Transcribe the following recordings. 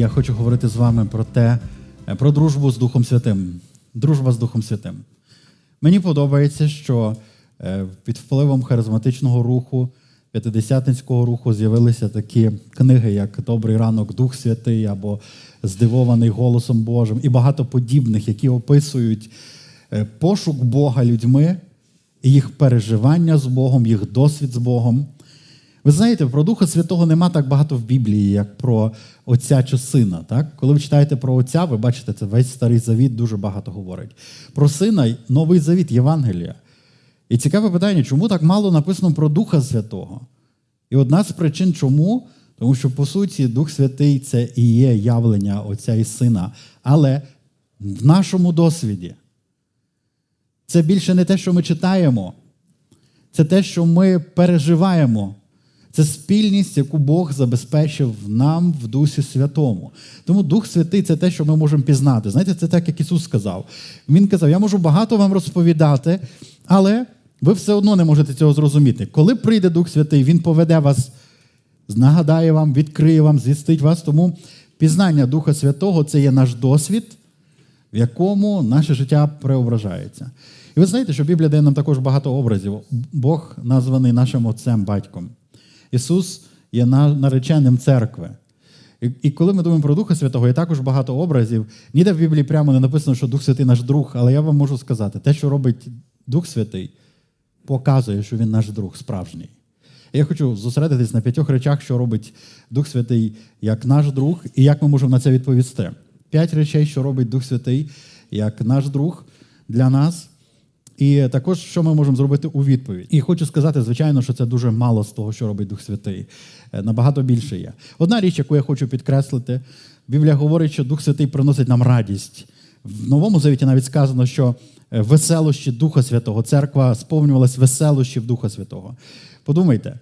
я хочу говорити з вами про те, е, про дружбу з Духом Святим. Дружба з Духом Святим. Мені подобається, що е, під впливом харизматичного руху, п'ятидесятницького руху з'явилися такі книги, як Добрий ранок, Дух Святий або Здивований голосом Божим, і багато подібних, які описують е, пошук Бога людьми, їх переживання з Богом, їх досвід з Богом. Ви знаєте, про Духа Святого нема так багато в Біблії, як про Отця чи Сина. Так? Коли ви читаєте про Отця, ви бачите, це весь старий завіт дуже багато говорить. Про сина новий завіт, Євангелія. І цікаве питання, чому так мало написано про Духа Святого? І одна з причин, чому? Тому що, по суті, Дух Святий це і є явлення Отця і Сина. Але в нашому досвіді це більше не те, що ми читаємо, це те, що ми переживаємо. Це спільність, яку Бог забезпечив нам в Дусі Святому. Тому Дух Святий це те, що ми можемо пізнати. Знаєте, це так, як Ісус сказав. Він казав: Я можу багато вам розповідати, але ви все одно не можете цього зрозуміти. Коли прийде Дух Святий, Він поведе вас, нагадає вам, відкриє вам, звістить вас. Тому пізнання Духа Святого це є наш досвід, в якому наше життя преображається. І ви знаєте, що Біблія дає нам також багато образів. Бог названий нашим отцем, батьком. Ісус є нареченим церкви. І, коли ми думаємо про Духа Святого, є також багато образів. Ніде в Біблії прямо не написано, що Дух Святий наш друг, але я вам можу сказати, те, що робить Дух Святий, показує, що він наш друг справжній. Я хочу зосередитись на п'ятьох речах, що робить Дух Святий як наш друг, і як ми можемо на це відповісти. П'ять речей, що робить Дух Святий як наш друг для нас. І також, що ми можемо зробити у відповідь. І хочу сказати, звичайно, що це дуже мало з того, що робить Дух Святий. Е, набагато більше є. Одна річ, яку я хочу підкреслити, Біблія говорить, що Дух Святий приносить нам радість. В новому завіті навіть сказано, що е, веселощі Духа Святого, церква сповнювалась веселощів Духа Святого. Подумайте,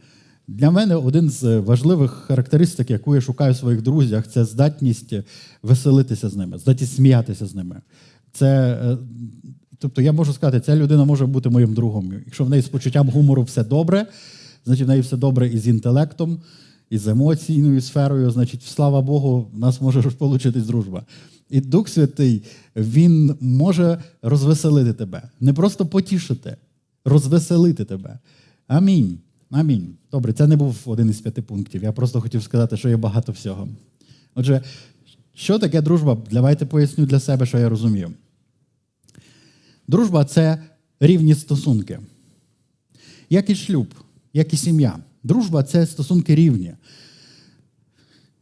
для мене один з важливих характеристик, яку я шукаю в своїх друзях, це здатність веселитися з ними, здатність сміятися з ними. Це е, Тобто я можу сказати, ця людина може бути моїм другом. Якщо в неї з почуттям гумору все добре, значить в неї все добре і з інтелектом, і з емоційною сферою, значить, слава Богу, в нас може получитись дружба. І Дух Святий, Він може розвеселити тебе, не просто потішити, розвеселити тебе. Амінь. Амінь. Добре, це не був один із п'яти пунктів. Я просто хотів сказати, що є багато всього. Отже, що таке дружба? Давайте поясню для себе, що я розумію. Дружба це рівні стосунки. Як і шлюб, як і сім'я. Дружба це стосунки рівні.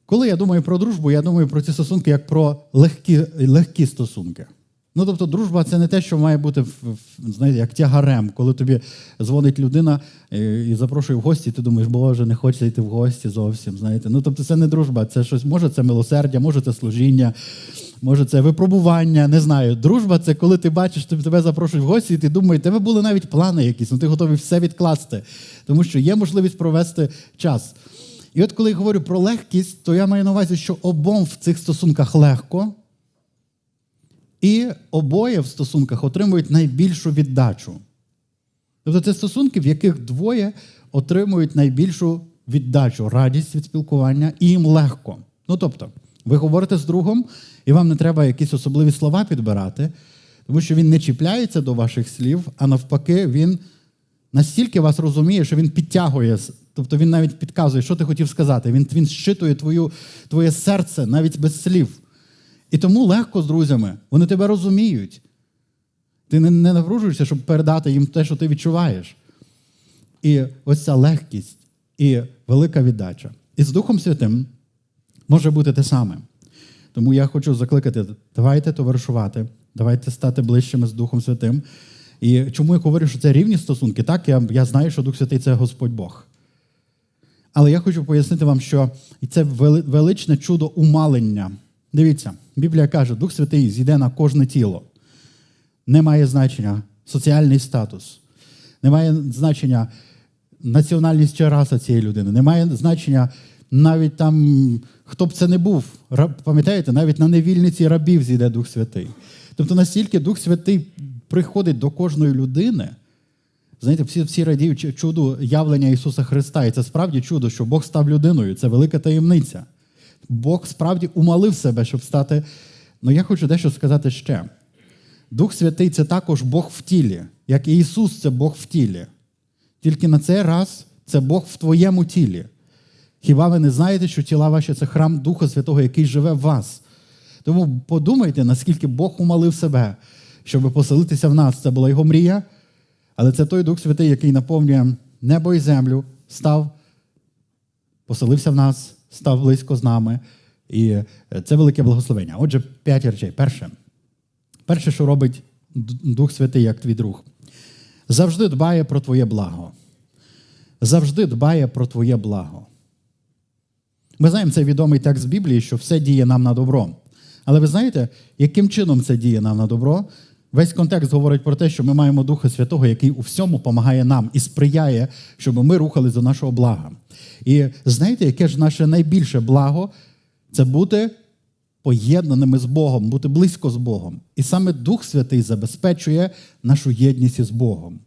Коли я думаю про дружбу, я думаю про ці стосунки як про легкі легкі стосунки. Ну, тобто, дружба це не те, що має бути знаєте, як тягарем, коли тобі дзвонить людина і запрошує в гості, і ти думаєш, боже, не хочеться йти в гості зовсім. знаєте. Ну, тобто, це не дружба, це щось, може, це милосердя, може, це служіння, може, це випробування, не знаю. Дружба це коли ти бачиш, тебе запрошують в гості, і ти думаєш, тебе були навіть плани якісь, ну ти готовий все відкласти, тому що є можливість провести час. І от коли я говорю про легкість, то я маю на увазі, що обом в цих стосунках легко. І обоє в стосунках отримують найбільшу віддачу. Тобто це стосунки, в яких двоє отримують найбільшу віддачу, радість від спілкування, і їм легко. Ну тобто, ви говорите з другом, і вам не треба якісь особливі слова підбирати, тому що він не чіпляється до ваших слів, а навпаки, він настільки вас розуміє, що він підтягує, тобто він навіть підказує, що ти хотів сказати. Він він щитує твою, твоє серце навіть без слів. І тому легко з друзями, вони тебе розуміють. Ти не, не напружуєшся, щоб передати їм те, що ти відчуваєш. І ось ця легкість і велика віддача. І з Духом Святим може бути те саме. Тому я хочу закликати, давайте товаришувати, давайте стати ближчими з Духом Святим. І чому я говорю, що це рівні стосунки? Так, я я знаю, що Дух Святий це Господь Бог. Але я хочу пояснити вам, що це величне чудо умалення. Дивіться, Біблія каже, Дух Святий зійде на кожне тіло. Не має значення соціальний статус, не має значення національність чи раса цієї людини, не має значення навіть там, хто б це не був. Пам'ятаєте, навіть на невільниці рабів зійде Дух Святий. Тобто, настільки Дух Святий приходить до кожної людини. Знаєте, всі всі радіють чуду явлення Ісуса Христа. І це справді чудо, що Бог став людиною. Це велика таємниця. Бог справді умалив себе, щоб стати. Ну я хочу дещо сказати ще. Дух Святий це також Бог в тілі, як і Ісус це Бог в тілі. Тільки на цей раз це Бог в твоєму тілі. Хіба ви не знаєте, що тіла ваші це храм Духа Святого, який живе в вас? Тому подумайте, наскільки Бог умалив себе, щоб поселитися в нас. Це була його мрія, але це той Дух Святий, який наповнює небо і землю, став, поселився в нас, став близько з нами. І це велике благословення. Отже, п'ять речей. Перше. Перше, що робить Дух Святий, як твій друг, завжди дбає про твоє благо. Завжди дбає про твоє благо. Ми знаємо цей відомий текст з Біблії, що все діє нам на добро. Але ви знаєте, яким чином це діє нам на добро? Весь контекст говорить про те, що ми маємо Духа Святого, який у всьому допомагає нам і сприяє, щоб ми рухались до нашого блага. І знаєте, яке ж наше найбільше благо це бути поєднаними з Богом, бути близько з Богом. І саме Дух Святий забезпечує нашу єдність із Богом.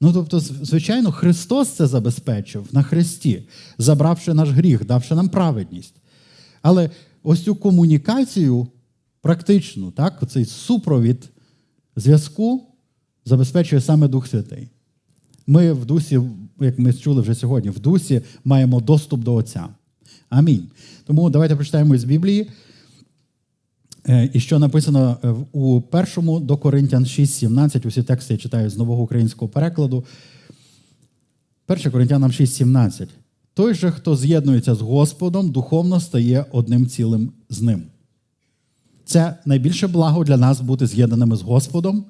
Ну, тобто, звичайно, Христос це забезпечив на Христі, забравши наш гріх, давши нам праведність. Але ось цю комунікацію практичну, так, цей супровід зв'язку забезпечує саме Дух Святий. Ми в дусі, як ми чули вже сьогодні, в дусі маємо доступ до Отця. Амінь. Тому давайте прочитаємо із Біблії. Е, і що написано е, у першому до Коринтян 6,17, усі тексти я читаю з нового українського перекладу. 1 Коринтянам 6,17. Той же, хто з'єднується з Господом, духовно стає одним цілим з ним. Це найбільше благо для нас бути з'єднаними з Господом.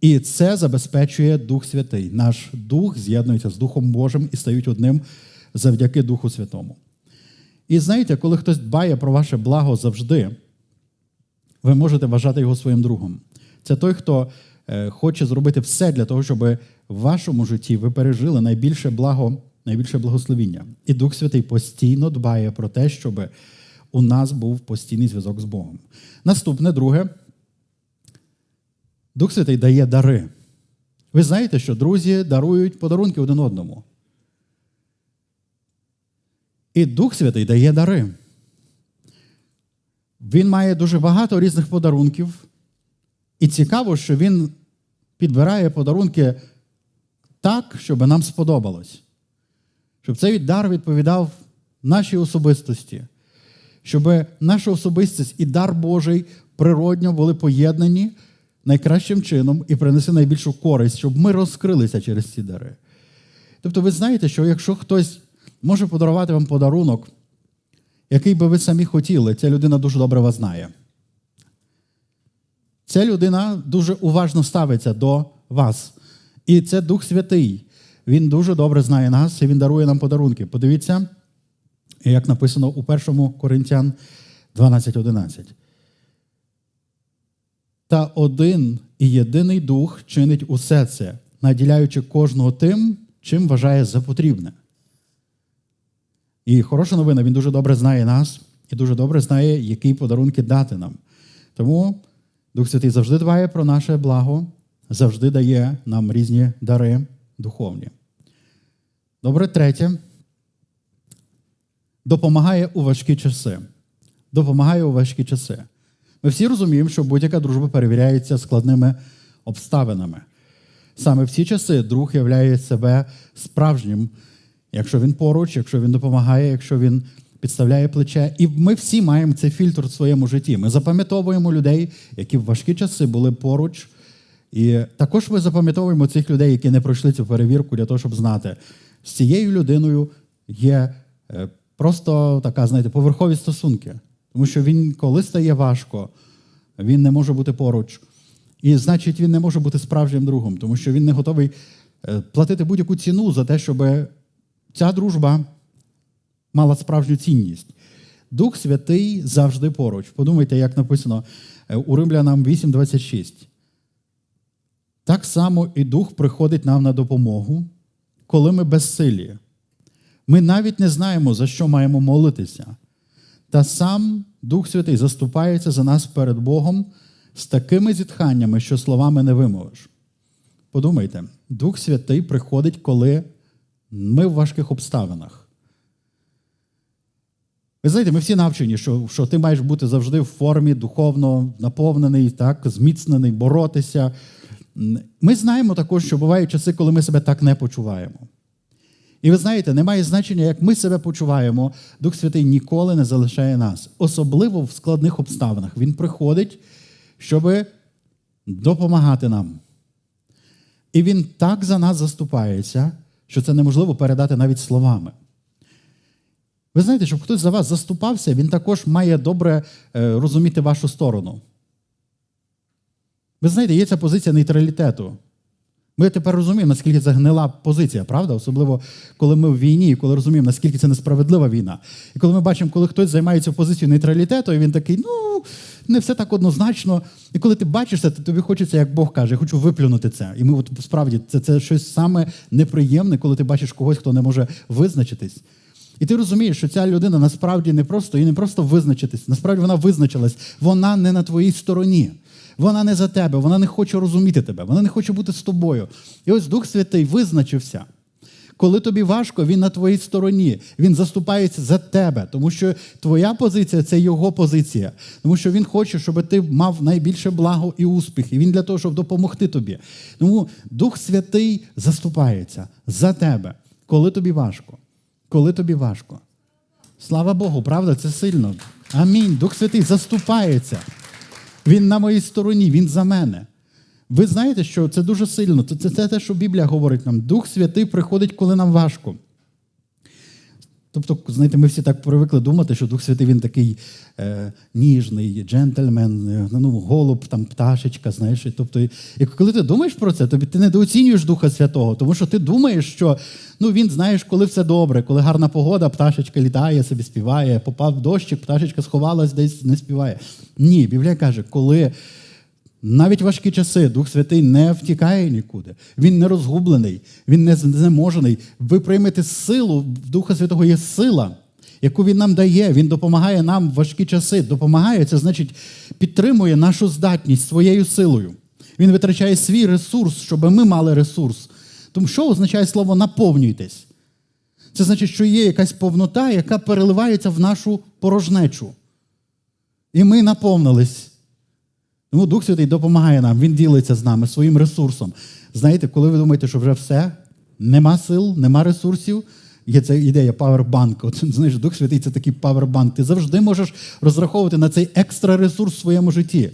І це забезпечує Дух Святий. Наш Дух з'єднується з Духом Божим і стають одним завдяки Духу Святому. І знаєте, коли хтось дбає про ваше благо завжди, ви можете вважати його своїм другом. Це той, хто е, хоче зробити все для того, щоб в вашому житті ви пережили найбільше благо, найбільше благословіння. І Дух Святий постійно дбає про те, щоб у нас був постійний зв'язок з Богом. Наступне, друге, Дух Святий дає дари. Ви знаєте, що друзі дарують подарунки один одному. І Дух Святий дає дари. Він має дуже багато різних подарунків. І цікаво, що він підбирає подарунки так, щоб нам сподобалось. Щоб цей дар відповідав нашій особистості, щоб наша особистість і дар Божий природньо були поєднані найкращим чином і принесли найбільшу користь, щоб ми розкрилися через ці дари. Тобто, ви знаєте, що якщо хтось може подарувати вам подарунок, який би ви самі хотіли, ця людина дуже добре вас знає. Ця людина дуже уважно ставиться до вас. І це Дух Святий. Він дуже добре знає нас і він дарує нам подарунки. Подивіться, як написано у 1 Коринтян 12.11. Та один і єдиний дух чинить усе це, наділяючи кожного тим, чим вважає за потрібне. І хороша новина, він дуже добре знає нас і дуже добре знає, які подарунки дати нам. Тому Дух Святий завжди дбає про наше благо, завжди дає нам різні дари духовні. Добре, третє. Допомагає у важкі часи. Допомагає у важкі часи. Ми всі розуміємо, що будь-яка дружба перевіряється складними обставинами. Саме в ці часи друг являє себе справжнім якщо він поруч, якщо він допомагає, якщо він підставляє плече. І ми всі маємо цей фільтр в своєму житті. Ми запам'ятовуємо людей, які в важкі часи були поруч. І також ми запам'ятовуємо цих людей, які не пройшли цю перевірку для того, щоб знати, з цією людиною є е, просто така, знаєте, поверхові стосунки. Тому що він, коли стає важко, він не може бути поруч. І значить, він не може бути справжнім другом, тому що він не готовий е, платити будь-яку ціну за те, щоб ця дружба мала справжню цінність. Дух Святий завжди поруч. Подумайте, як написано е, у Римлянам 8:26. Так само і Дух приходить нам на допомогу, коли ми безсилі. Ми навіть не знаємо, за що маємо молитися. Та сам Дух Святий заступається за нас перед Богом з такими зітханнями, що словами не вимовиш. Подумайте, Дух Святий приходить, коли ми в важких обставинах. Ви знаєте, ми всі навчені, що що ти маєш бути завжди в формі, духовно наповнений, так, зміцнений, боротися. Ми знаємо також, що бувають часи, коли ми себе так не почуваємо. І ви знаєте, немає значення, як ми себе почуваємо, Дух Святий ніколи не залишає нас, особливо в складних обставинах. Він приходить, щоб допомагати нам. І він так за нас заступається, що це неможливо передати навіть словами. Ви знаєте, щоб хтось за вас заступався, він також має добре е, розуміти вашу сторону. Ви знаєте, є ця позиція нейтралітету. Ми тепер розуміємо, наскільки це гнила позиція, правда? Особливо, коли ми в війні, і коли розуміємо, наскільки це несправедлива війна. І коли ми бачимо, коли хтось займається позицією нейтралітету, і він такий, ну, не все так однозначно. І коли ти бачиш це, то тобі хочеться, як Бог каже, я хочу виплюнути це. І ми от справді це, це щось саме неприємне, коли ти бачиш когось, хто не може визначитись. І ти розумієш, що ця людина насправді не просто і не просто визначитись, насправді вона визначилась, вона не на твоїй стороні. Вона не за тебе, вона не хоче розуміти тебе, вона не хоче бути з тобою. І ось Дух Святий визначився. Коли тобі важко, він на твоїй стороні, він заступається за тебе, тому що твоя позиція це його позиція, тому що він хоче, щоб ти мав найбільше благо і успіх, і він для того, щоб допомогти тобі. Тому Дух Святий заступається за тебе, коли тобі важко. Коли тобі важко. Слава Богу, правда, це сильно. Амінь. Дух Святий заступається. Він на моїй стороні, він за мене. Ви знаєте, що це дуже сильно. Це, це те, що Біблія говорить нам. Дух Святий приходить, коли нам важко. Тобто, знаєте, ми всі так привикли думати, що Дух Святий він такий е, ніжний, джентльмен, е, ну, голуб, там, пташечка, знаєш. Тобто, і коли ти думаєш про це, тобі ти недооцінюєш Духа Святого, тому що ти думаєш, що ну, він знаєш, коли все добре, коли гарна погода, пташечка літає, собі співає, попав дощик, пташечка сховалась, десь не співає. Ні, Біблія каже, коли. Навіть важкі часи Дух Святий не втікає нікуди. Він не розгублений, він не знеможений. Ви приймете силу, в Духа Святого є сила, яку він нам дає. Він допомагає нам в важкі часи. Допомагає, це значить підтримує нашу здатність своєю силою. Він витрачає свій ресурс, щоб ми мали ресурс. Тому що означає слово наповнюйтесь? Це значить, що є якась повнота, яка переливається в нашу порожнечу. І ми наповнились. Тому Дух Святий допомагає нам, Він ділиться з нами своїм ресурсом. Знаєте, коли ви думаєте, що вже все, нема сил, нема ресурсів, є ця ідея павербанк. От, знаєш, Дух Святий це такий павербанк. Ти завжди можеш розраховувати на цей екстра ресурс в своєму житті.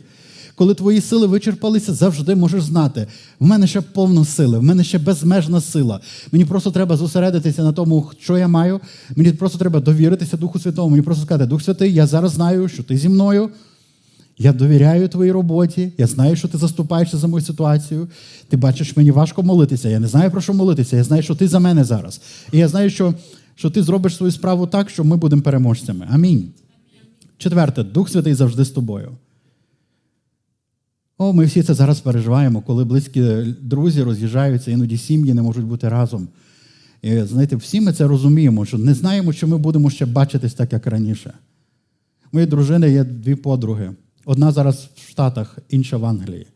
Коли твої сили вичерпалися, завжди можеш знати, в мене ще повно сили, в мене ще безмежна сила. Мені просто треба зосередитися на тому, що я маю. Мені просто треба довіритися Духу Святому. Мені просто сказати, Дух Святий, я зараз знаю, що ти зі мною. Я довіряю твоїй роботі, я знаю, що ти заступаєшся за мою ситуацію. Ти бачиш, мені важко молитися. Я не знаю, про що молитися. Я знаю, що ти за мене зараз. І я знаю, що що ти зробиш свою справу так, що ми будемо переможцями. Амінь. Четверте, Дух Святий завжди з тобою. О, ми всі це зараз переживаємо, коли близькі друзі роз'їжджаються, іноді сім'ї не можуть бути разом. І знаєте, всі ми це розуміємо, що не знаємо, що ми будемо ще бачитись так, як раніше. Моєї дружини є дві подруги. Одна зараз в Штатах, інша в Англії.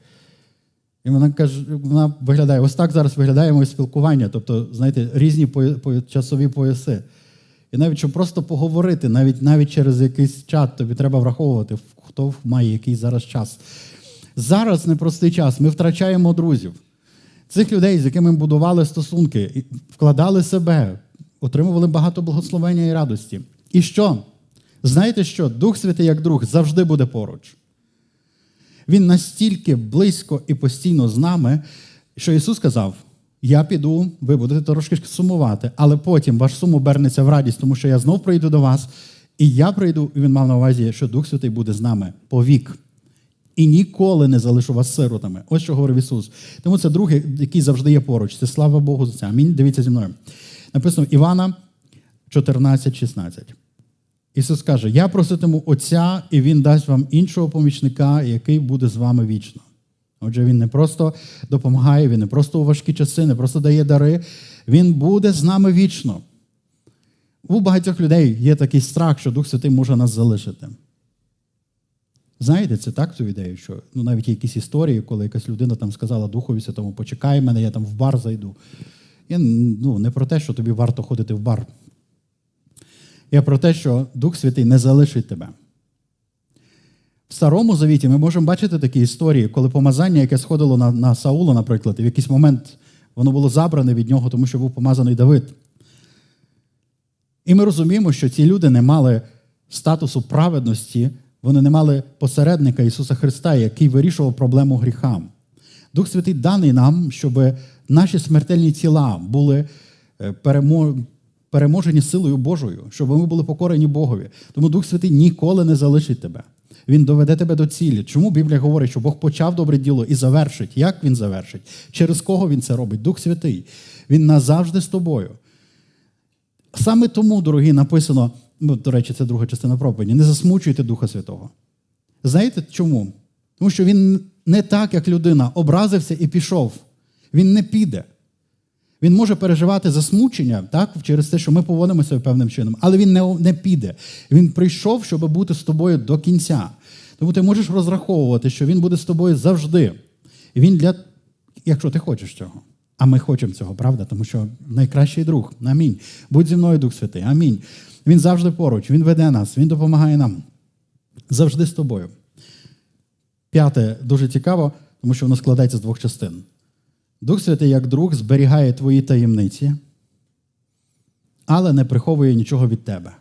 І вона каже, вона виглядає, ось так зараз виглядає моє спілкування, тобто, знаєте, різні часові пояси. І навіть щоб просто поговорити, навіть навіть через якийсь чат, тобі треба враховувати, хто має який зараз час. Зараз непростий час. Ми втрачаємо друзів. Цих людей, з якими ми будували стосунки, вкладали себе, отримували багато благословення і радості. І що? Знаєте що? Дух Святий, як друг, завжди буде поруч. Він настільки близько і постійно з нами, що Ісус сказав: Я піду, ви будете трошки сумувати, але потім ваш сум обернеться в радість, тому що я знов прийду до вас, і я прийду, і він мав на увазі, що Дух Святий буде з нами повік. І ніколи не залишу вас сиротами. Ось що говорив Ісус. Тому це другий, який завжди є поруч. Це слава Богу за це. Амінь. Дивіться зі мною. Написано Івана 14, 16. Ісус каже: Я проситиму Отця, і Він дасть вам іншого помічника, який буде з вами вічно. Отже, Він не просто допомагає, Він не просто у важкі часи, не просто дає дари, Він буде з нами вічно. У багатьох людей є такий страх, що Дух Святий може нас залишити. Знаєте, це так цю ідею, що ну, навіть є якісь історії, коли якась людина там сказала Духові Святому, почекай мене, я там в бар зайду. Я ну, не про те, що тобі варто ходити в бар. Я про те, що Дух Святий не залишить тебе. В Старому Завіті ми можемо бачити такі історії, коли помазання, яке сходило на на Саула, наприклад, і в якийсь момент воно було забране від нього, тому що був помазаний Давид. І ми розуміємо, що ці люди не мали статусу праведності, вони не мали посередника Ісуса Христа, який вирішував проблему гріха. Дух Святий даний нам, щоб наші смертельні тіла були е, переможені силою Божою, щоб ми були покорені Богові. Тому Дух Святий ніколи не залишить тебе. Він доведе тебе до цілі. Чому Біблія говорить, що Бог почав добре діло і завершить? Як він завершить? Через кого він це робить? Дух Святий. Він назавжди з тобою. Саме тому, дорогі, написано, ну, до речі, це друга частина проповіді, не засмучуйте Духа Святого. Знаєте чому? Тому що він не так, як людина, образився і пішов. Він не піде. Він може переживати засмучення так, через те, що ми поводимося певним чином, але він не не піде. Він прийшов, щоб бути з тобою до кінця. Тому ти можеш розраховувати, що він буде з тобою завжди. І він для, якщо ти хочеш цього. А ми хочемо цього, правда? Тому що найкращий друг. Амінь. Будь зі мною, Дух Святий. Амінь. Він завжди поруч, Він веде нас, Він допомагає нам. Завжди з тобою. П'яте дуже цікаво, тому що воно складається з двох частин. Дух Святий, як друг, зберігає твої таємниці, але не приховує нічого від тебе.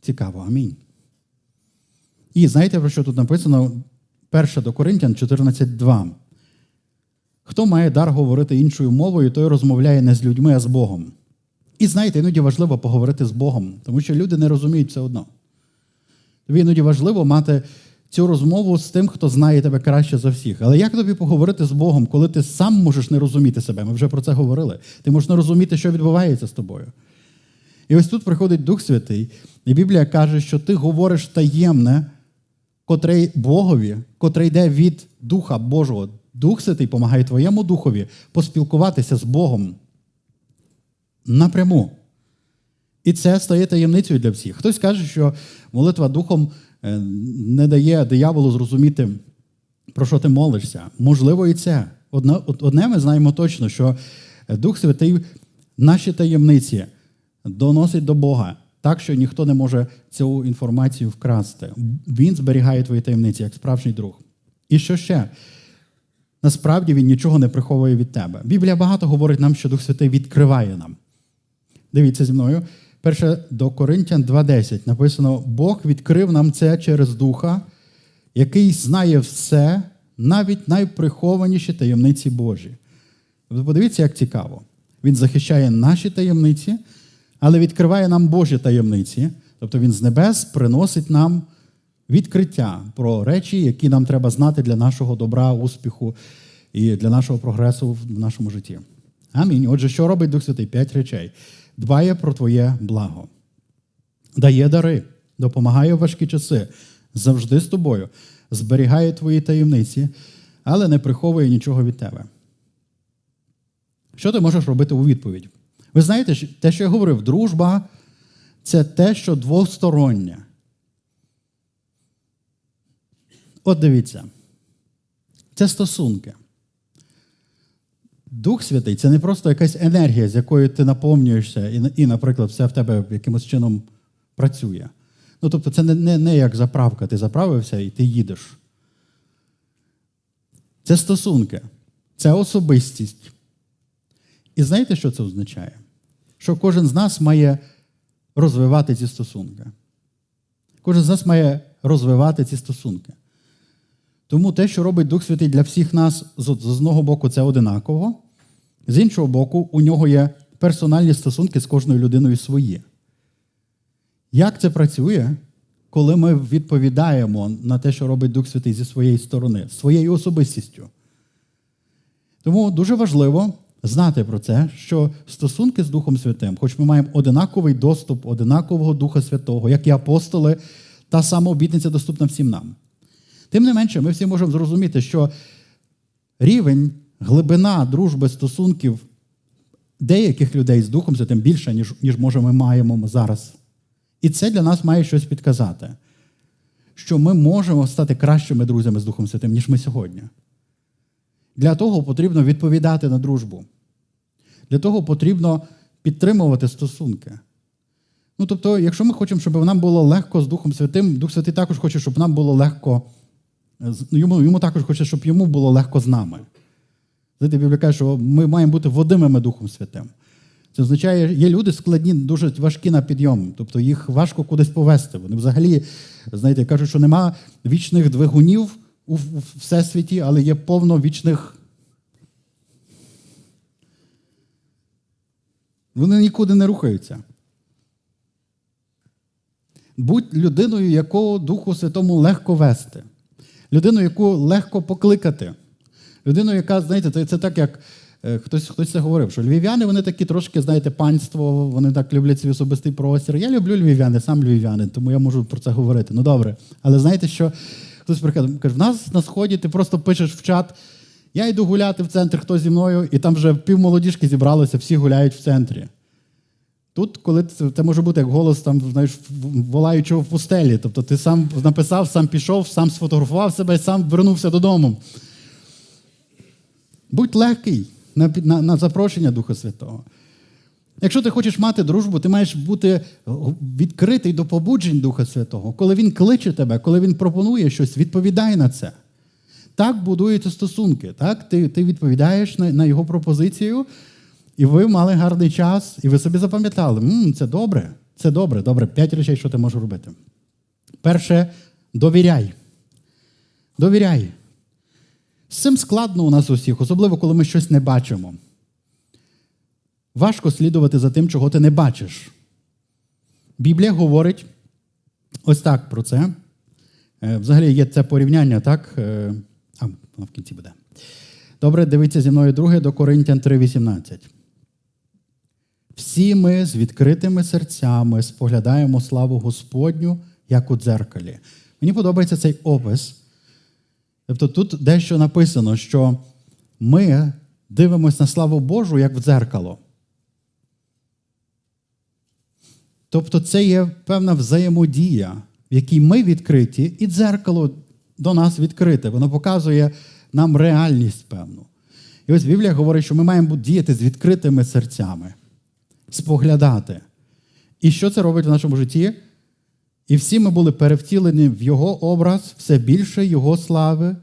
Цікаво, амінь. І знаєте, про що тут написано? 1 до Коринтян 14.2. Хто має дар говорити іншою мовою, той розмовляє не з людьми, а з Богом. І знаєте, іноді важливо поговорити з Богом, тому що люди не розуміють все одно. Тобі іноді важливо мати цю розмову з тим, хто знає тебе краще за всіх. Але як тобі поговорити з Богом, коли ти сам можеш не розуміти себе? Ми вже про це говорили. Ти можеш не розуміти, що відбувається з тобою. І ось тут приходить Дух Святий, і Біблія каже, що ти говориш таємне, котре Богові, котре йде від Духа Божого. Дух Святий допомагає твоєму духові поспілкуватися з Богом напряму. І це стає таємницею для всіх. Хтось каже, що молитва Духом не дає дияволу зрозуміти, про що ти молишся. Можливо, і це. Одне, ми знаємо точно, що Дух Святий наші таємниці доносить до Бога так, що ніхто не може цю інформацію вкрасти. Він зберігає твої таємниці як справжній друг. І що ще? Насправді він нічого не приховує від тебе. Біблія багато говорить нам, що Дух Святий відкриває нам. Дивіться зі мною. Перше до Коринтян 2.10 написано: Бог відкрив нам це через Духа, який знає все, навіть найприхованіші таємниці Божі. Подивіться, як цікаво. Він захищає наші таємниці, але відкриває нам Божі таємниці. Тобто Він з небес приносить нам відкриття про речі, які нам треба знати для нашого добра, успіху і для нашого прогресу в нашому житті. Амінь. Отже, що робить Дух Святий? П'ять речей дбає про твоє благо, дає дари, допомагає в важкі часи, завжди з тобою, зберігає твої таємниці, але не приховує нічого від тебе. Що ти можеш робити у відповідь? Ви знаєте, те, що я говорив, дружба це те, що двостороннє. От дивіться, це стосунки. Дух Святий це не просто якась енергія, з якою ти наповнюєшся, і, і наприклад, все в тебе якимось чином працює. Ну, тобто, це не, не, не як заправка, ти заправився і ти їдеш. Це стосунки, це особистість. І знаєте, що це означає? Що кожен з нас має розвивати ці стосунки. Кожен з нас має розвивати ці стосунки. Тому те, що робить Дух Святий для всіх нас, з одного боку, це одинаково, з іншого боку, у нього є персональні стосунки з кожною людиною свої. Як це працює, коли ми відповідаємо на те, що робить Дух Святий зі своєї сторони, своєю особистістю? Тому дуже важливо знати про це, що стосунки з Духом Святим, хоч ми маємо одинаковий доступ, одинакового Духа Святого, як і апостоли, та сама обітниця доступна всім нам. Тим не менше, ми всі можемо зрозуміти, що рівень, глибина дружби стосунків деяких людей з Духом Святим більше, ніж, ніж може, ми маємо зараз. І це для нас має щось підказати, що ми можемо стати кращими друзями з Духом Святим, ніж ми сьогодні. Для того потрібно відповідати на дружбу. Для того потрібно підтримувати стосунки. Ну, тобто, якщо ми хочемо, щоб нам було легко з Духом Святим, Дух Святий також хоче, щоб нам було легко. Ну, йому йому також хоче, щоб йому було легко з нами. Знаєте, Біблія каже, що ми маємо бути водимими Духом Святим. Це означає, є люди складні, дуже важкі на підйом, тобто їх важко кудись повести. Вони взагалі, знаєте, кажуть, що нема вічних двигунів у всесвіті, але є повно вічних. Вони нікуди не рухаються. Будь людиною, якого Духу Святому легко вести, людиною, яку легко покликати. Людиною, яка, знаєте, це, так, як е, хтось хтось це говорив, що львів'яни вони такі трошки, знаєте, панство, вони так люблять свій особистий простір. Я люблю львів'яни, сам львів'янин, тому я можу про це говорити. Ну добре. Але знаєте, що хтось приходить, каже, в нас на сході ти просто пишеш в чат. Я йду гуляти в центр, хто зі мною, і там вже пів молодіжки зібралося, всі гуляють в центрі. Тут, коли це, це може бути як голос там, знаєш, волаючого в пустелі. Тобто ти сам написав, сам пішов, сам сфотографував себе, сам вернувся додому. Будь легкий на, на, на запрошення Духа Святого. Якщо ти хочеш мати дружбу, ти маєш бути відкритий до побуджень Духа Святого. Коли Він кличе тебе, коли Він пропонує щось, відповідай на це. Так будуються стосунки. Так? Ти ти відповідаєш на, на його пропозицію. І ви мали гарний час, і ви собі запам'ятали, М, це добре, це добре, добре. П'ять речей, що ти можеш робити. Перше, довіряй. Довіряй. З цим складно у нас усіх, особливо, коли ми щось не бачимо. Важко слідувати за тим, чого ти не бачиш. Біблія говорить ось так про це. Е, взагалі є це порівняння, так? Е, а, воно в кінці буде. Добре, дивіться зі мною друге до Коринтян 3,18. Всі ми з відкритими серцями споглядаємо славу Господню, як у дзеркалі. Мені подобається цей опис. Тобто тут дещо написано, що ми дивимося на славу Божу, як в дзеркало. Тобто це є певна взаємодія, в якій ми відкриті, і дзеркало до нас відкрите. Воно показує нам реальність певну. І ось Біблія говорить, що ми маємо діяти з відкритими серцями споглядати. І що це робить в нашому житті? І всі ми були перевтілені в Його образ, все більше Його слави,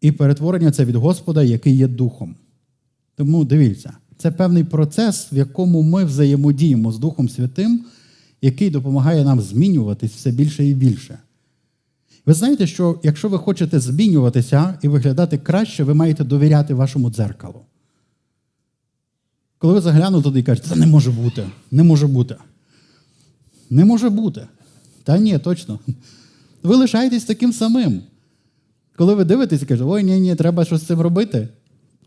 і перетворення це від Господа, який є Духом. Тому дивіться, це певний процес, в якому ми взаємодіємо з Духом Святим, який допомагає нам змінюватись все більше і більше. Ви знаєте, що якщо ви хочете змінюватися і виглядати краще, ви маєте довіряти вашому дзеркалу. Коли ви заглянули туди і кажете, це не може бути, не може бути. Не може бути. Та ні, точно. Ви лишаєтесь таким самим. Коли ви дивитесь і кажете, ой, ні, ні, треба щось з цим робити.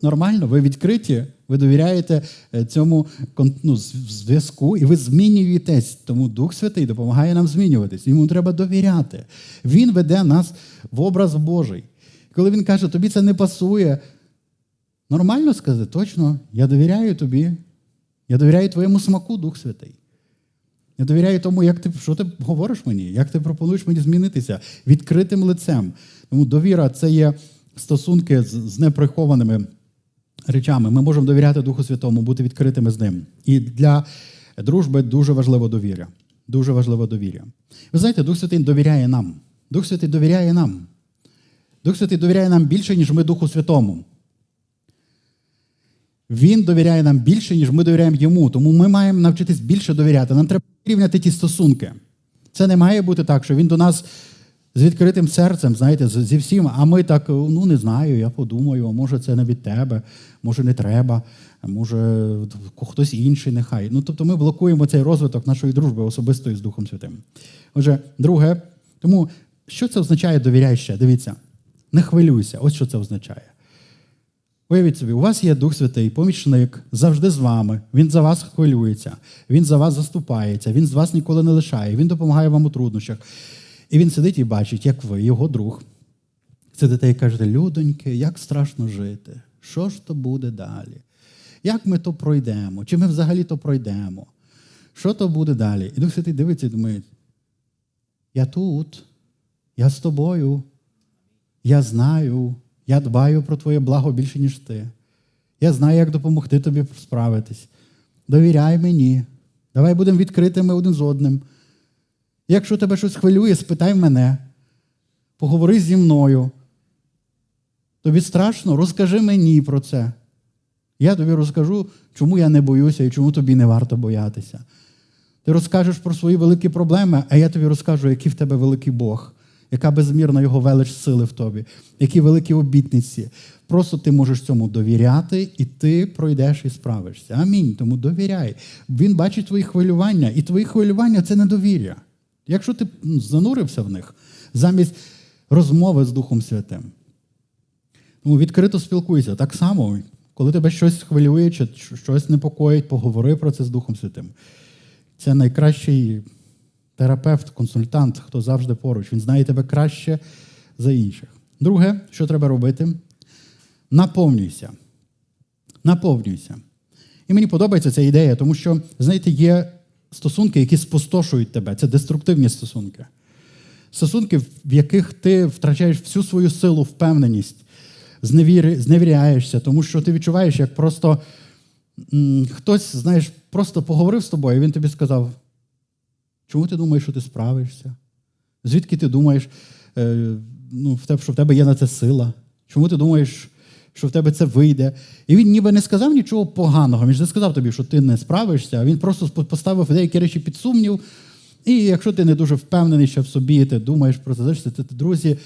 Нормально, ви відкриті, ви довіряєте е, цьому ну, зв'язку, і ви змінюєтесь. Тому Дух Святий допомагає нам змінюватись. Йому треба довіряти. Він веде нас в образ Божий. Коли він каже, тобі це не пасує, Нормально сказати, точно, я довіряю тобі. Я довіряю твоєму смаку, Дух Святий. Я довіряю тому, як ти, що ти говориш мені, як ти пропонуєш мені змінитися відкритим лицем. Тому довіра це є стосунки з, з неприхованими речами. Ми можемо довіряти Духу Святому, бути відкритими з ним. І для дружби дуже важливо довіря. Дуже важливо довіря. Ви знаєте, Дух Святий довіряє нам. Дух Святий довіряє нам. Дух Святий довіряє нам більше, ніж ми Духу Святому. Він довіряє нам більше, ніж ми довіряємо йому. Тому ми маємо навчитись більше довіряти. Нам треба рівняти ті стосунки. Це не має бути так, що він до нас з відкритим серцем, знаєте, зі всім, а ми так, ну не знаю, я подумаю, а може це не від тебе, може не треба, може хтось інший нехай. Ну, тобто ми блокуємо цей розвиток нашої дружби особистої з Духом Святим. Отже, друге, тому що це означає довіряй ще? Дивіться, не хвилюйся, ось що це означає. Уявіть собі, у вас є Дух Святий, помічник, завжди з вами. Він за вас хвилюється, він за вас заступається, він з вас ніколи не лишає, він допомагає вам у труднощах. І він сидить і бачить, як ви, його друг, сидите і кажете, людоньки, як страшно жити, що ж то буде далі? Як ми то пройдемо? Чи ми взагалі то пройдемо? Що то буде далі? І Дух Святий дивиться і думає, я тут, я з тобою, я знаю. Я дбаю про твоє благо більше, ніж ти. Я знаю, як допомогти тобі справитись. Довіряй мені, Давай будемо відкритими один з одним. Якщо тебе щось хвилює, спитай мене, поговори зі мною. Тобі страшно, розкажи мені про це. Я тобі розкажу, чому я не боюся і чому тобі не варто боятися. Ти розкажеш про свої великі проблеми, а я тобі розкажу, який в тебе великий Бог, яка безмірна його велич сили в тобі, які великі обітниці. Просто ти можеш цьому довіряти, і ти пройдеш і справишся. Амінь. Тому довіряй. Він бачить твої хвилювання, і твої хвилювання це недовір'я. Якщо ти занурився в них замість розмови з Духом Святим. Тому відкрито спілкуйся. Так само, коли тебе щось хвилює, чи щось непокоїть, поговори про це з Духом Святим. Це найкращий терапевт, консультант, хто завжди поруч. Він знає тебе краще за інших. Друге, що треба робити? Наповнюйся. Наповнюйся. І мені подобається ця ідея, тому що, знаєте, є стосунки, які спустошують тебе. Це деструктивні стосунки. Стосунки, в яких ти втрачаєш всю свою силу, впевненість, зневіряєшся, тому що ти відчуваєш, як просто м, хтось, знаєш, просто поговорив з тобою, і він тобі сказав, чому ти думаєш, що ти справишся? Звідки ти думаєш, е, ну, що в тебе є на це сила? Чому ти думаєш, що в тебе це вийде? І він ніби не сказав нічого поганого. Він ж не сказав тобі, що ти не справишся, а він просто поставив деякі речі під сумнів. І якщо ти не дуже впевнений ще в собі, ти думаєш про це, це друзі,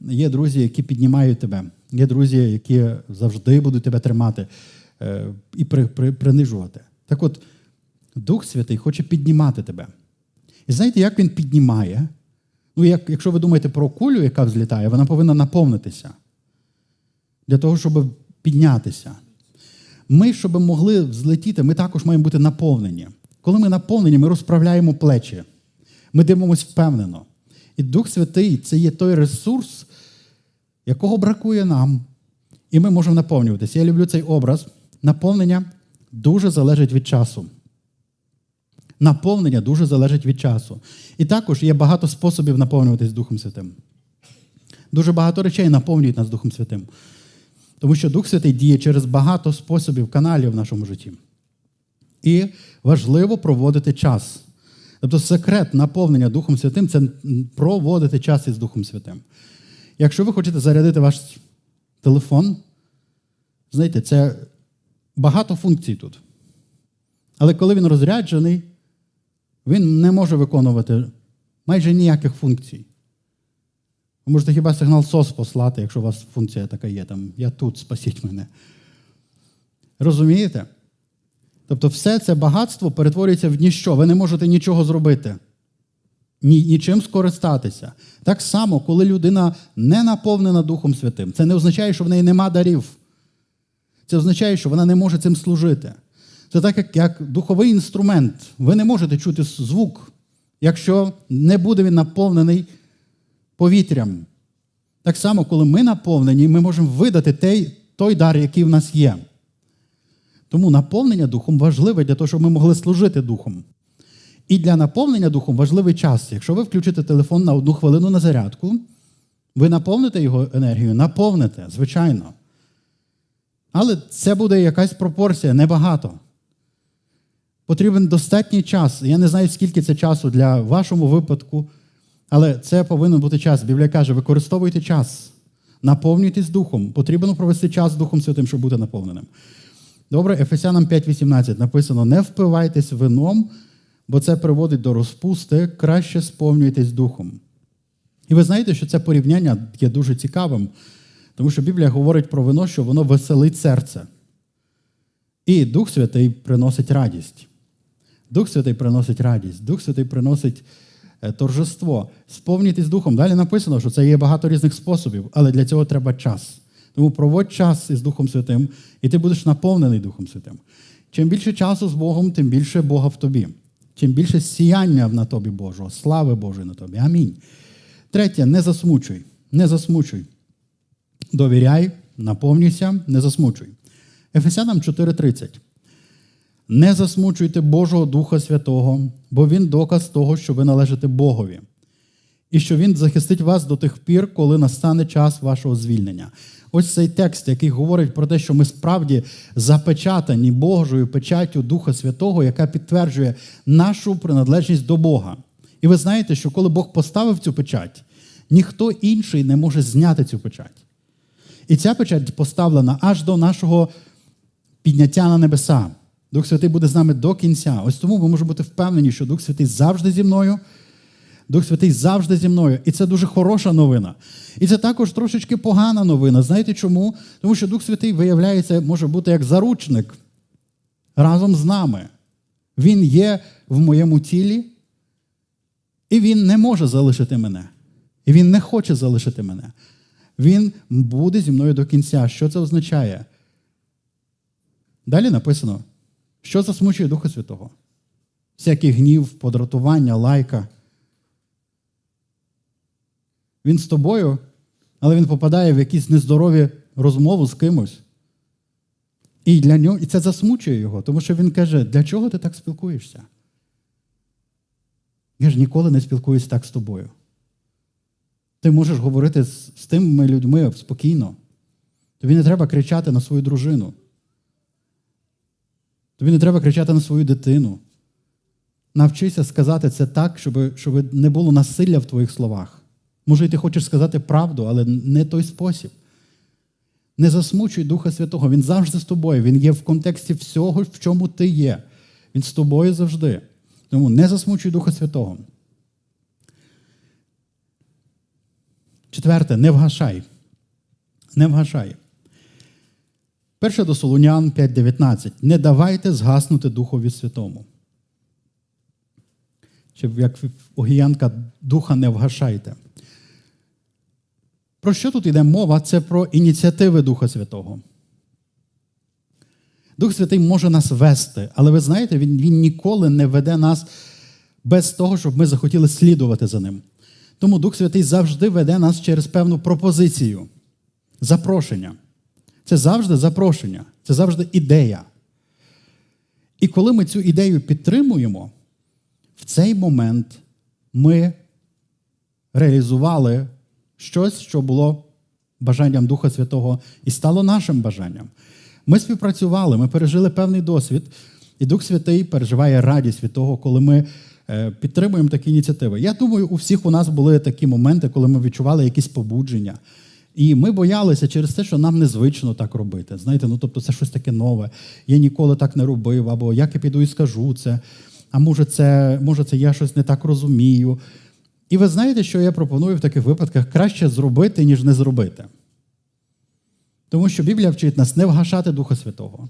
є друзі, які піднімають тебе, є друзі, які завжди будуть тебе тримати е, і при, при, принижувати. Так от, Дух Святий хоче піднімати тебе. І знаєте, як він піднімає? Ну, як, якщо ви думаєте про кулю, яка взлітає, вона повинна наповнитися для того, щоб піднятися. Ми, щоб могли взлетіти, ми також маємо бути наповнені. Коли ми наповнені, ми розправляємо плечі. Ми дивимося впевнено. І Дух Святий це є той ресурс, якого бракує нам, і ми можемо наповнюватися. Я люблю цей образ. Наповнення дуже залежить від часу. Наповнення дуже залежить від часу. І також є багато способів наповнюватись Духом Святим. Дуже багато речей наповнюють нас Духом Святим. Тому що Дух Святий діє через багато способів, каналів в нашому житті. І важливо проводити час. Тобто секрет наповнення Духом Святим це проводити час із Духом Святим. Якщо ви хочете зарядити ваш телефон, знаєте, це багато функцій тут. Але коли він розряджений, він не може виконувати майже ніяких функцій. Ви можете хіба сигнал СОС послати, якщо у вас функція така є, там я тут, спасіть мене. Розумієте? Тобто, все це багатство перетворюється в ніщо. Ви не можете нічого зробити, Ні, нічим скористатися. Так само, коли людина не наповнена Духом Святим, це не означає, що в неї нема дарів. Це означає, що вона не може цим служити. Це так, як, духовий інструмент. Ви не можете чути звук, якщо не буде він наповнений повітрям. Так само, коли ми наповнені, ми можемо видати той, той дар, який в нас є. Тому наповнення духом важливе для того, щоб ми могли служити духом. І для наповнення духом важливий час. Якщо ви включите телефон на одну хвилину на зарядку, ви наповните його енергію, наповните, звичайно. Але це буде якась пропорція, небагато. Потрібен достатній час. Я не знаю, скільки це часу для вашому випадку, але це повинен бути час. Біблія каже, використовуйте час, наповнюйтесь духом. Потрібно провести час з Духом Святим, щоб бути наповненим. Добре, Ефесянам 5.18 написано: не впивайтесь вином, бо це приводить до розпусти, краще сповнюйтесь духом. І ви знаєте, що це порівняння є дуже цікавим, тому що Біблія говорить про вино, що воно веселить серце. І Дух Святий приносить радість. Дух Святий приносить радість, Дух Святий приносить е, торжество. Сповнітесь духом. Далі написано, що це є багато різних способів, але для цього треба час. Тому проводь час із Духом Святим, і ти будеш наповнений Духом Святим. Чим більше часу з Богом, тим більше Бога в тобі. Чим більше сіяння на тобі Божого, слави Божої на тобі. Амінь. Третє, не засмучуй. Не засмучуй. Довіряй, наповнюйся, не засмучуй. Ефесянам 4:30. Не засмучуйте Божого Духа Святого, бо Він доказ того, що ви належите Богові. і що Він захистить вас до тих пір, коли настане час вашого звільнення. Ось цей текст, який говорить про те, що ми справді запечатані Божою печаттю Духа Святого, яка підтверджує нашу приналежність до Бога. І ви знаєте, що коли Бог поставив цю печать, ніхто інший не може зняти цю печать. І ця печать поставлена аж до нашого підняття на небеса. Дух Святий буде з нами до кінця. Ось тому ми можемо бути впевнені, що Дух Святий завжди зі мною. Дух Святий завжди зі мною. І це дуже хороша новина. І це також трошечки погана новина. Знаєте чому? Тому що Дух Святий, виявляється, може бути як заручник разом з нами. Він є в моєму тілі, і він не може залишити мене. І він не хоче залишити мене. Він буде зі мною до кінця. Що це означає? Далі написано, що засмучує Духа Святого? Всякий гнів, подратування, лайка. Він з тобою, але він попадає в якісь нездорові розмови з кимось. І для нього, і це засмучує його, тому що він каже, для чого ти так спілкуєшся? Я ж ніколи не спілкуюсь так з тобою. Ти можеш говорити з, з тими людьми спокійно. Тобі не треба кричати на свою дружину. Тобі не треба кричати на свою дитину. Навчися сказати це так, щоб, щоб не було насилля в твоїх словах. Може, і ти хочеш сказати правду, але не той спосіб. Не засмучуй Духа Святого. Він завжди з тобою. Він є в контексті всього, в чому ти є. Він з тобою завжди. Тому не засмучуй Духа Святого. Четверте, не вгашай. Не вгашай. Перше до Солунян 5.19. Не давайте згаснути Духові Святому. Чи як Огіянка духа не вгашайте. Про що тут йде мова? Це про ініціативи Духа Святого. Дух Святий може нас вести, але ви знаєте, він, він ніколи не веде нас без того, щоб ми захотіли слідувати за ним. Тому Дух Святий завжди веде нас через певну пропозицію, запрошення. Це завжди запрошення, це завжди ідея. І коли ми цю ідею підтримуємо, в цей момент ми реалізували щось, що було бажанням Духа Святого, і стало нашим бажанням. Ми співпрацювали, ми пережили певний досвід, і Дух Святий переживає радість від того, коли ми е, підтримуємо такі ініціативи. Я думаю, у всіх у нас були такі моменти, коли ми відчували якісь побудження. І ми боялися через те, що нам незвично так робити. Знаєте, ну тобто це щось таке нове. Я ніколи так не робив, або як я піду і скажу це, а може, це, може, це я щось не так розумію. І ви знаєте, що я пропоную в таких випадках краще зробити, ніж не зробити. Тому що Біблія вчить нас не вгашати Духа Святого.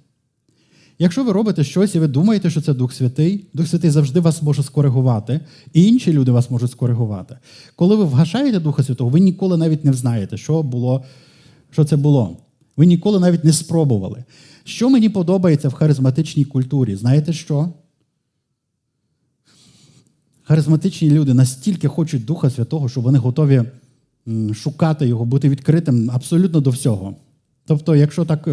Якщо ви робите щось і ви думаєте, що це Дух Святий, Дух Святий завжди вас може скоригувати, і інші люди вас можуть скоригувати. Коли ви вгашаєте Духа Святого, ви ніколи навіть не знаєте, що було, що це було. Ви ніколи навіть не спробували. Що мені подобається в харизматичній культурі? Знаєте що? Харизматичні люди настільки хочуть Духа Святого, що вони готові шукати його, бути відкритим абсолютно до всього. Тобто, якщо так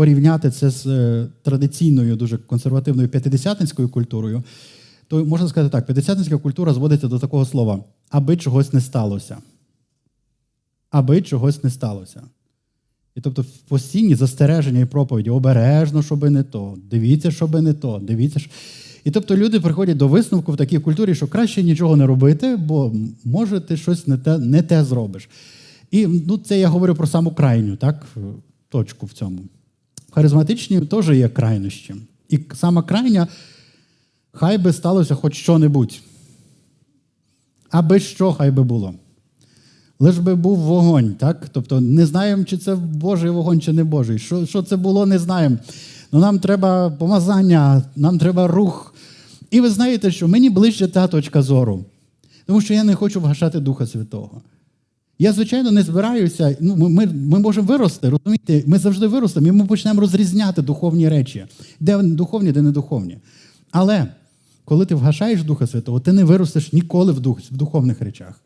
порівняти це з е, традиційною, дуже консервативною п'ятидесятницькою культурою, то можна сказати так: п'ятидесятницька культура зводиться до такого слова, аби чогось не сталося. Аби чогось не сталося. І тобто постійні застереження і проповіді обережно, щоби не то, дивіться, щоби не то, дивіться. І тобто люди приходять до висновку в такій культурі, що краще нічого не робити, бо може ти щось не те не те зробиш. І ну, це я говорю про саму крайню так, точку в цьому. Харизматичні теж є крайнощі. І сама крайня, хай би сталося хоч що-небудь. Аби що хай би було. Лиш би був вогонь, так? Тобто не знаємо, чи це Божий вогонь, чи не Божий. Що що це було, не знаємо. Ну Нам треба помазання, нам треба рух. І ви знаєте, що мені ближче та точка зору. Тому що я не хочу вгашати Духа Святого. Я, звичайно, не збираюся. Ну, Ми ми, можемо вирости, розумієте? Ми завжди виростемо, і ми почнемо розрізняти духовні речі, де духовні, де не духовні. Але коли ти вгашаєш Духа Святого, ти не виростеш ніколи в, дух, в духовних речах.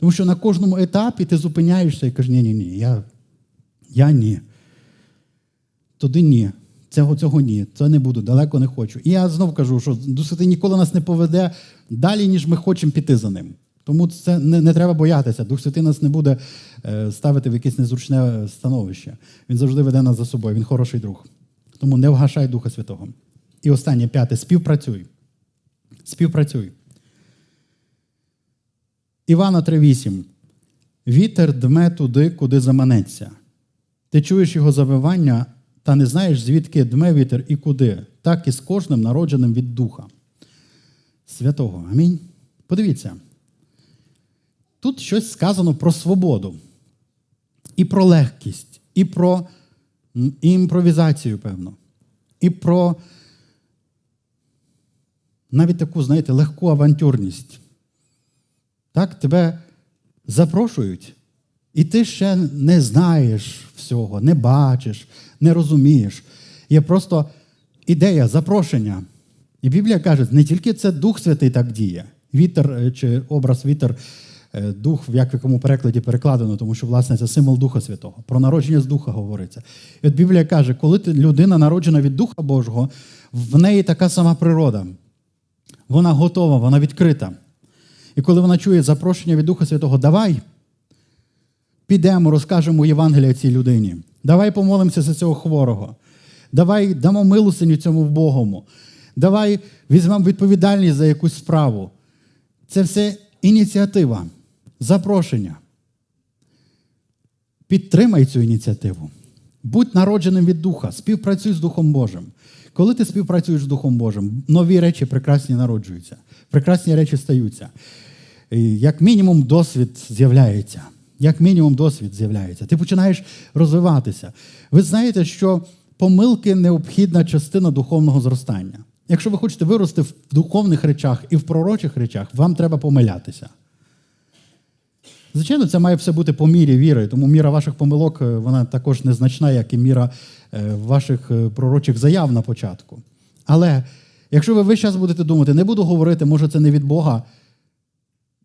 Тому що на кожному етапі ти зупиняєшся і кажеш, ні, ні, ні, я, я ні. Туди ні. Цього цього ні, це не буду, далеко не хочу. І я знов кажу, що Дух Святий ніколи нас не поведе далі, ніж ми хочемо піти за ним. Тому це не, не треба боятися. Дух Святий нас не буде е, ставити в якесь незручне становище. Він завжди веде нас за собою. Він хороший друг. Тому не вгашай Духа Святого. І останнє п'яте співпрацюй. Співпрацюй. Івана 3,8. Вітер дме туди, куди заманеться. Ти чуєш його завивання, та не знаєш, звідки дме вітер і куди, так і з кожним народженим від Духа. Святого. Амінь. Подивіться. Тут щось сказано про свободу, і про легкість, і про імпровізацію, певно, і про навіть таку, знаєте, легку авантюрність. Так, тебе запрошують, і ти ще не знаєш всього, не бачиш, не розумієш. Є просто ідея, запрошення. І Біблія каже, не тільки це Дух Святий так діє, вітер е, чи образ вітер, дух, в як в якому перекладі перекладено, тому що, власне, це символ Духа Святого. Про народження з Духа говориться. І от Біблія каже, коли людина народжена від Духа Божого, в неї така сама природа. Вона готова, вона відкрита. І коли вона чує запрошення від Духа Святого, давай підемо, розкажемо Євангелія цій людині. Давай помолимося за цього хворого. Давай дамо милостиню цьому вбогому. Давай візьмемо відповідальність за якусь справу. Це все ініціатива, запрошення. Підтримай цю ініціативу. Будь народженим від Духа, співпрацюй з Духом Божим. Коли ти співпрацюєш з Духом Божим, нові речі прекрасні народжуються, прекрасні речі стаються. Як мінімум, досвід з'являється. Як мінімум, досвід з'являється. Ти починаєш розвиватися. Ви знаєте, що помилки необхідна частина духовного зростання. Якщо ви хочете вирости в духовних речах і в пророчих речах, вам треба помилятися. Звичайно, це має все бути по мірі віри, тому міра ваших помилок е, вона також незначна, як і міра е, ваших е, пророчих заяв на початку. Але якщо ви весь час будете думати, не буду говорити, може це не від Бога,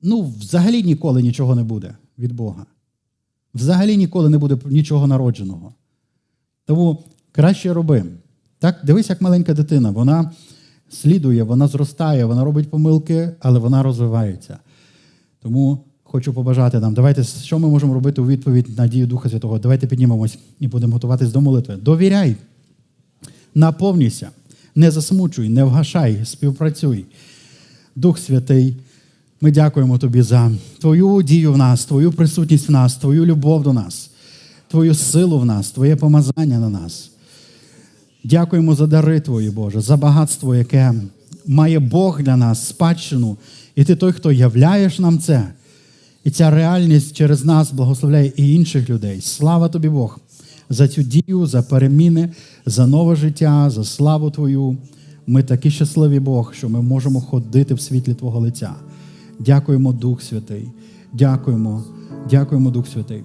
ну, взагалі ніколи нічого не буде від Бога. Взагалі ніколи не буде нічого народженого. Тому краще роби. Так, Дивись, як маленька дитина. Вона слідує, вона зростає, вона робить помилки, але вона розвивається. Тому хочу побажати нам, давайте, що ми можемо робити у відповідь на дію Духа Святого? Давайте піднімемось і будемо готуватись до молитви. Довіряй, наповнюйся, не засмучуй, не вгашай, співпрацюй. Дух Святий. Ми дякуємо Тобі за Твою дію в нас, Твою присутність в нас, Твою любов до нас, Твою силу в нас, Твоє помазання на нас. Дякуємо за дари Твої, Боже, за багатство, яке має Бог для нас, спадщину. І ти той, хто являєш нам це. І ця реальність через нас благословляє і інших людей. Слава тобі, Бог, за цю дію, за переміни, за нове життя, за славу Твою. Ми такі щасливі Бог, що ми можемо ходити в світлі Твого лиця. Дякуємо, Дух Святий. Дякуємо, дякуємо, Дух Святий.